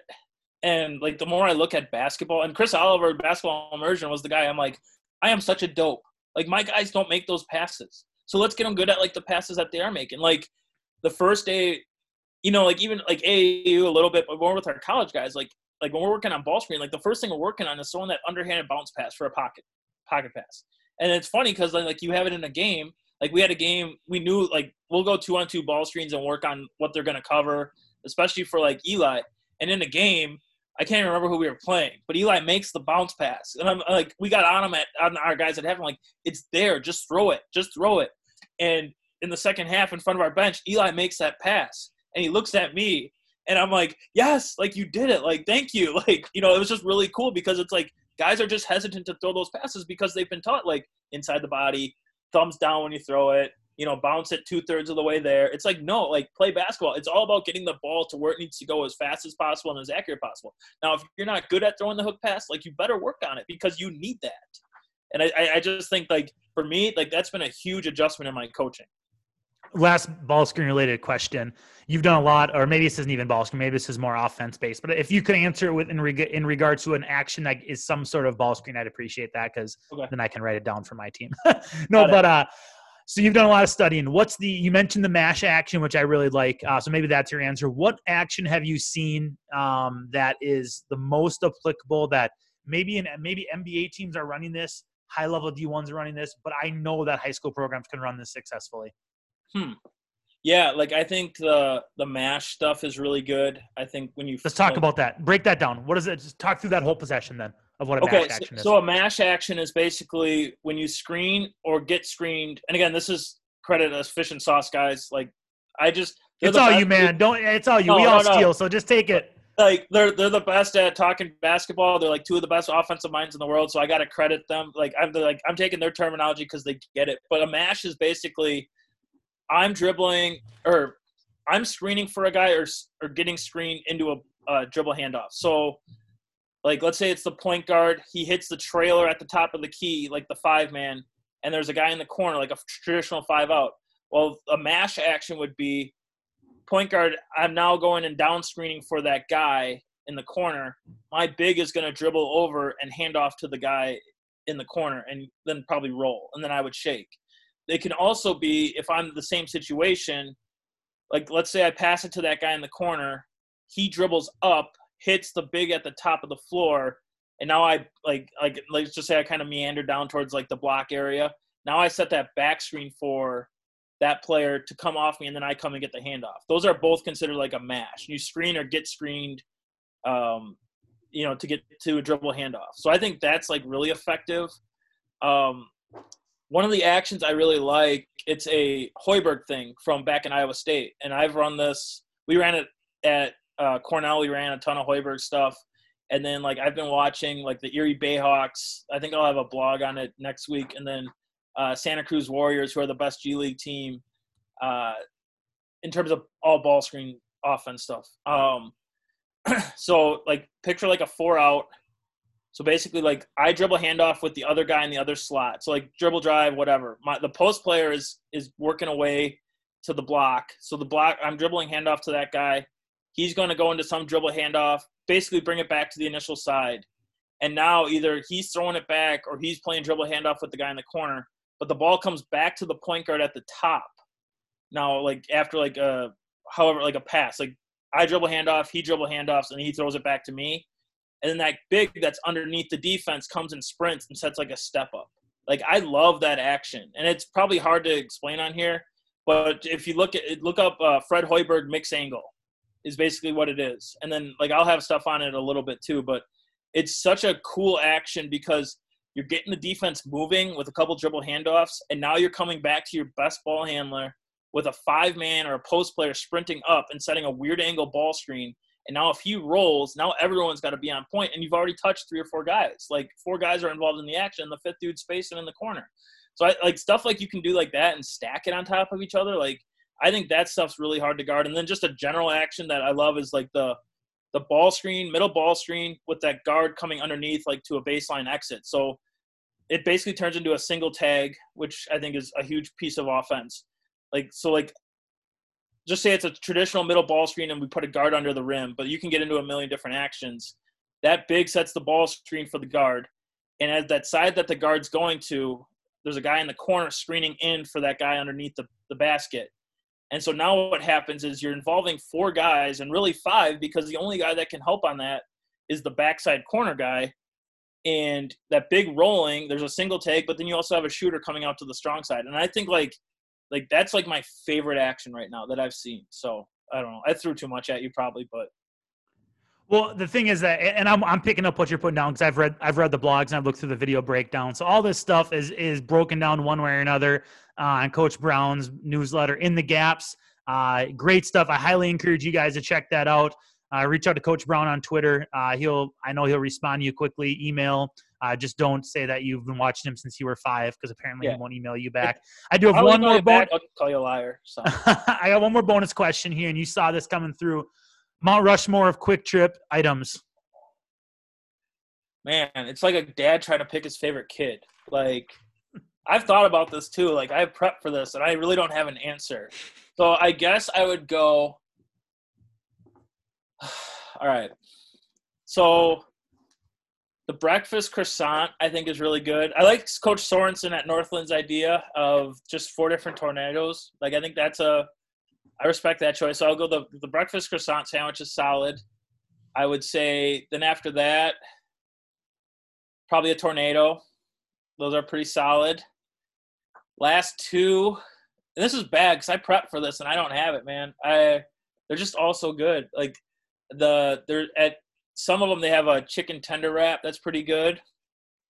and like the more I look at basketball, and Chris Oliver, basketball immersion, was the guy. I'm like, I am such a dope. Like my guys don't make those passes, so let's get them good at like the passes that they are making. Like the first day, you know, like even like AAU a little bit, but more with our college guys, like like when we're working on ball screen, like the first thing we're working on is throwing that underhanded bounce pass for a pocket pocket pass. And it's funny because like you have it in a game. Like we had a game, we knew like we'll go two on two ball screens and work on what they're gonna cover, especially for like Eli. And in a game, I can't remember who we were playing, but Eli makes the bounce pass, and I'm like, we got on him at on our guys at heaven, like it's there, just throw it, just throw it. And in the second half, in front of our bench, Eli makes that pass, and he looks at me, and I'm like, yes, like you did it, like thank you, like you know, it was just really cool because it's like guys are just hesitant to throw those passes because they've been taught like inside the body, thumbs down when you throw it, you know, bounce it two thirds of the way there. It's like, no, like play basketball. It's all about getting the ball to where it needs to go as fast as possible and as accurate possible. Now, if you're not good at throwing the hook pass, like you better work on it because you need that. And I, I just think like for me, like that's been a huge adjustment in my coaching last ball screen related question. You've done a lot, or maybe this isn't even ball screen. Maybe this is more offense based. But if you could answer it with in, reg- in regards to an action that is some sort of ball screen, I'd appreciate that because okay. then I can write it down for my team. no, Got but uh, so you've done a lot of studying. What's the? You mentioned the mash action, which I really like. Uh, so maybe that's your answer. What action have you seen um, that is the most applicable? That maybe in maybe NBA teams are running this, high level D ones are running this, but I know that high school programs can run this successfully. Hmm. Yeah, like I think the the mash stuff is really good. I think when you let's talk about that. Break that down. What is it? Just talk through that whole possession then of what a okay, mash action so, is. So a mash action is basically when you screen or get screened. And again, this is credit as fish and sauce guys. Like I just it's all you, man. Don't it's all you. No, we all no, steal, no. so just take it. Like they're they're the best at talking basketball. They're like two of the best offensive minds in the world. So I got to credit them. Like I'm like I'm taking their terminology because they get it. But a mash is basically I'm dribbling or I'm screening for a guy or or getting screened into a, a dribble handoff. So, like, let's say it's the point guard. He hits the trailer at the top of the key, like the five man, and there's a guy in the corner, like a traditional five out. Well, a mash action would be point guard. I'm now going and down screening for that guy in the corner. My big is going to dribble over and hand off to the guy in the corner, and then probably roll, and then I would shake. They can also be if I'm the same situation, like let's say I pass it to that guy in the corner, he dribbles up, hits the big at the top of the floor, and now I like like let's just say I kind of meander down towards like the block area. Now I set that back screen for that player to come off me, and then I come and get the handoff. Those are both considered like a mash. You screen or get screened, um, you know, to get to a dribble handoff. So I think that's like really effective. Um, one of the actions I really like, it's a Hoiberg thing from back in Iowa State. And I've run this, we ran it at uh, Cornell, we ran a ton of Hoiberg stuff. And then, like, I've been watching, like, the Erie Bayhawks. I think I'll have a blog on it next week. And then uh, Santa Cruz Warriors, who are the best G League team uh, in terms of all ball screen offense stuff. Um, so like picture like a four out. So basically, like I dribble handoff with the other guy in the other slot. So like dribble drive, whatever. My the post player is is working away to the block. So the block, I'm dribbling handoff to that guy. He's going to go into some dribble handoff, basically bring it back to the initial side. And now either he's throwing it back or he's playing dribble handoff with the guy in the corner. But the ball comes back to the point guard at the top. Now, like after like a however like a pass, like I dribble handoff, he dribble handoffs, and he throws it back to me. And then that big that's underneath the defense comes and sprints and sets like a step up. Like I love that action, and it's probably hard to explain on here. But if you look at look up uh, Fred Hoiberg mix angle, is basically what it is. And then like I'll have stuff on it a little bit too, but it's such a cool action because you're getting the defense moving with a couple dribble handoffs, and now you're coming back to your best ball handler with a five man or a post player sprinting up and setting a weird angle ball screen. And now if he rolls, now everyone's got to be on point, and you've already touched three or four guys. Like four guys are involved in the action, the fifth dude's facing in the corner. So I like stuff like you can do like that and stack it on top of each other. Like I think that stuff's really hard to guard. And then just a general action that I love is like the the ball screen, middle ball screen with that guard coming underneath like to a baseline exit. So it basically turns into a single tag, which I think is a huge piece of offense. Like so like just say it's a traditional middle ball screen and we put a guard under the rim, but you can get into a million different actions. That big sets the ball screen for the guard. And at that side that the guard's going to, there's a guy in the corner screening in for that guy underneath the, the basket. And so now what happens is you're involving four guys and really five because the only guy that can help on that is the backside corner guy. And that big rolling, there's a single take, but then you also have a shooter coming out to the strong side. And I think like like that's like my favorite action right now that I've seen. So I don't know. I threw too much at you probably, but well, the thing is that, and I'm, I'm picking up what you're putting down because I've read I've read the blogs and I've looked through the video breakdown. So all this stuff is is broken down one way or another uh, on Coach Brown's newsletter in the gaps. Uh, great stuff. I highly encourage you guys to check that out. Uh, reach out to Coach Brown on Twitter. Uh, he'll I know he'll respond to you quickly. Email. Uh, just don't say that you've been watching him since you were five because apparently yeah. he won't email you back. I do have I'll one more bonus. I'll call you a liar. So. I got one more bonus question here, and you saw this coming through. Mount Rushmore of QuikTrip items. Man, it's like a dad trying to pick his favorite kid. Like, I've thought about this too. Like, I've prepped for this, and I really don't have an answer. So I guess I would go. All right. So the breakfast croissant, I think, is really good. I like Coach Sorensen at Northland's idea of just four different tornadoes. Like, I think that's a I respect that choice. So I'll go the the breakfast croissant sandwich is solid. I would say then after that, probably a tornado. Those are pretty solid. Last two, this is bad because I prepped for this and I don't have it, man. I they're just all so good. Like the they're at some of them they have a chicken tender wrap that's pretty good,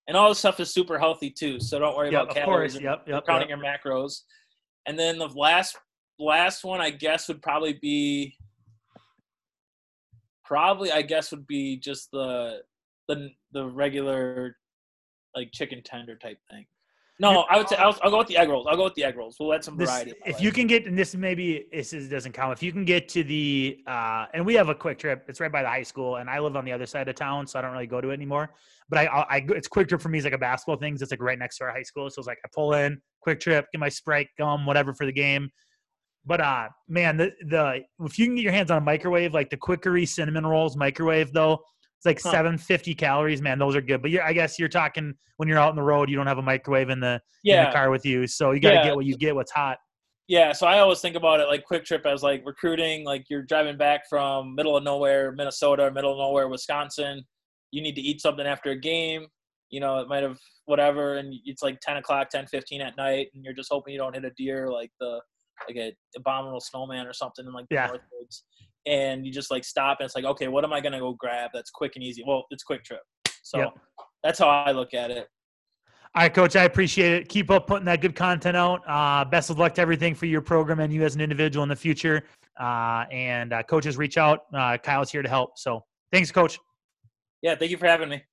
and all this stuff is super healthy too. So don't worry yep, about calories. Course. Yep, yep, counting yep. your macros. And then the last last one I guess would probably be probably I guess would be just the the the regular like chicken tender type thing. No, I would say I'll, I'll, go with the egg rolls. I'll go with the egg rolls. We'll let some variety. If you can get, and this maybe this is, doesn't count. If you can get to the, uh, and we have a QuikTrip. It's right by the high school, and I live on the other side of town, so I don't really go to it anymore. But I, I, I it's QuikTrip for me is like a basketball thing. It's like right next to our high school, so it's like I pull in QuikTrip, get my Sprite gum, whatever for the game, but uh, man, the the if you can get your hands on a microwave, like the Quickery cinnamon rolls microwave, though, it's like huh. 750 calories. Man, those are good. But I guess you're talking when you're out on the road, you don't have a microwave in the yeah. in the car with you, so you got to yeah. get what you get, what's hot. Yeah, so I always think about it like QuikTrip as like recruiting. Like you're driving back from middle of nowhere, Minnesota, middle of nowhere, Wisconsin. You need to eat something after a game. You know, it might have whatever, and it's like 10 o'clock, 10, 15 at night, and you're just hoping you don't hit a deer like the like a abominable snowman or something in like the yeah. Northwoods, and you just like stop and it's like, okay, what am I gonna go grab that's quick and easy? Well, it's QuikTrip So yep. that's how I look at it. All right, coach, I appreciate it. Keep up putting that good content out. Uh, best of luck to everything for your program and you as an individual in the future. Uh, and uh, coaches, reach out. Uh, Kyle's here to help. So thanks, coach. Yeah, thank you for having me.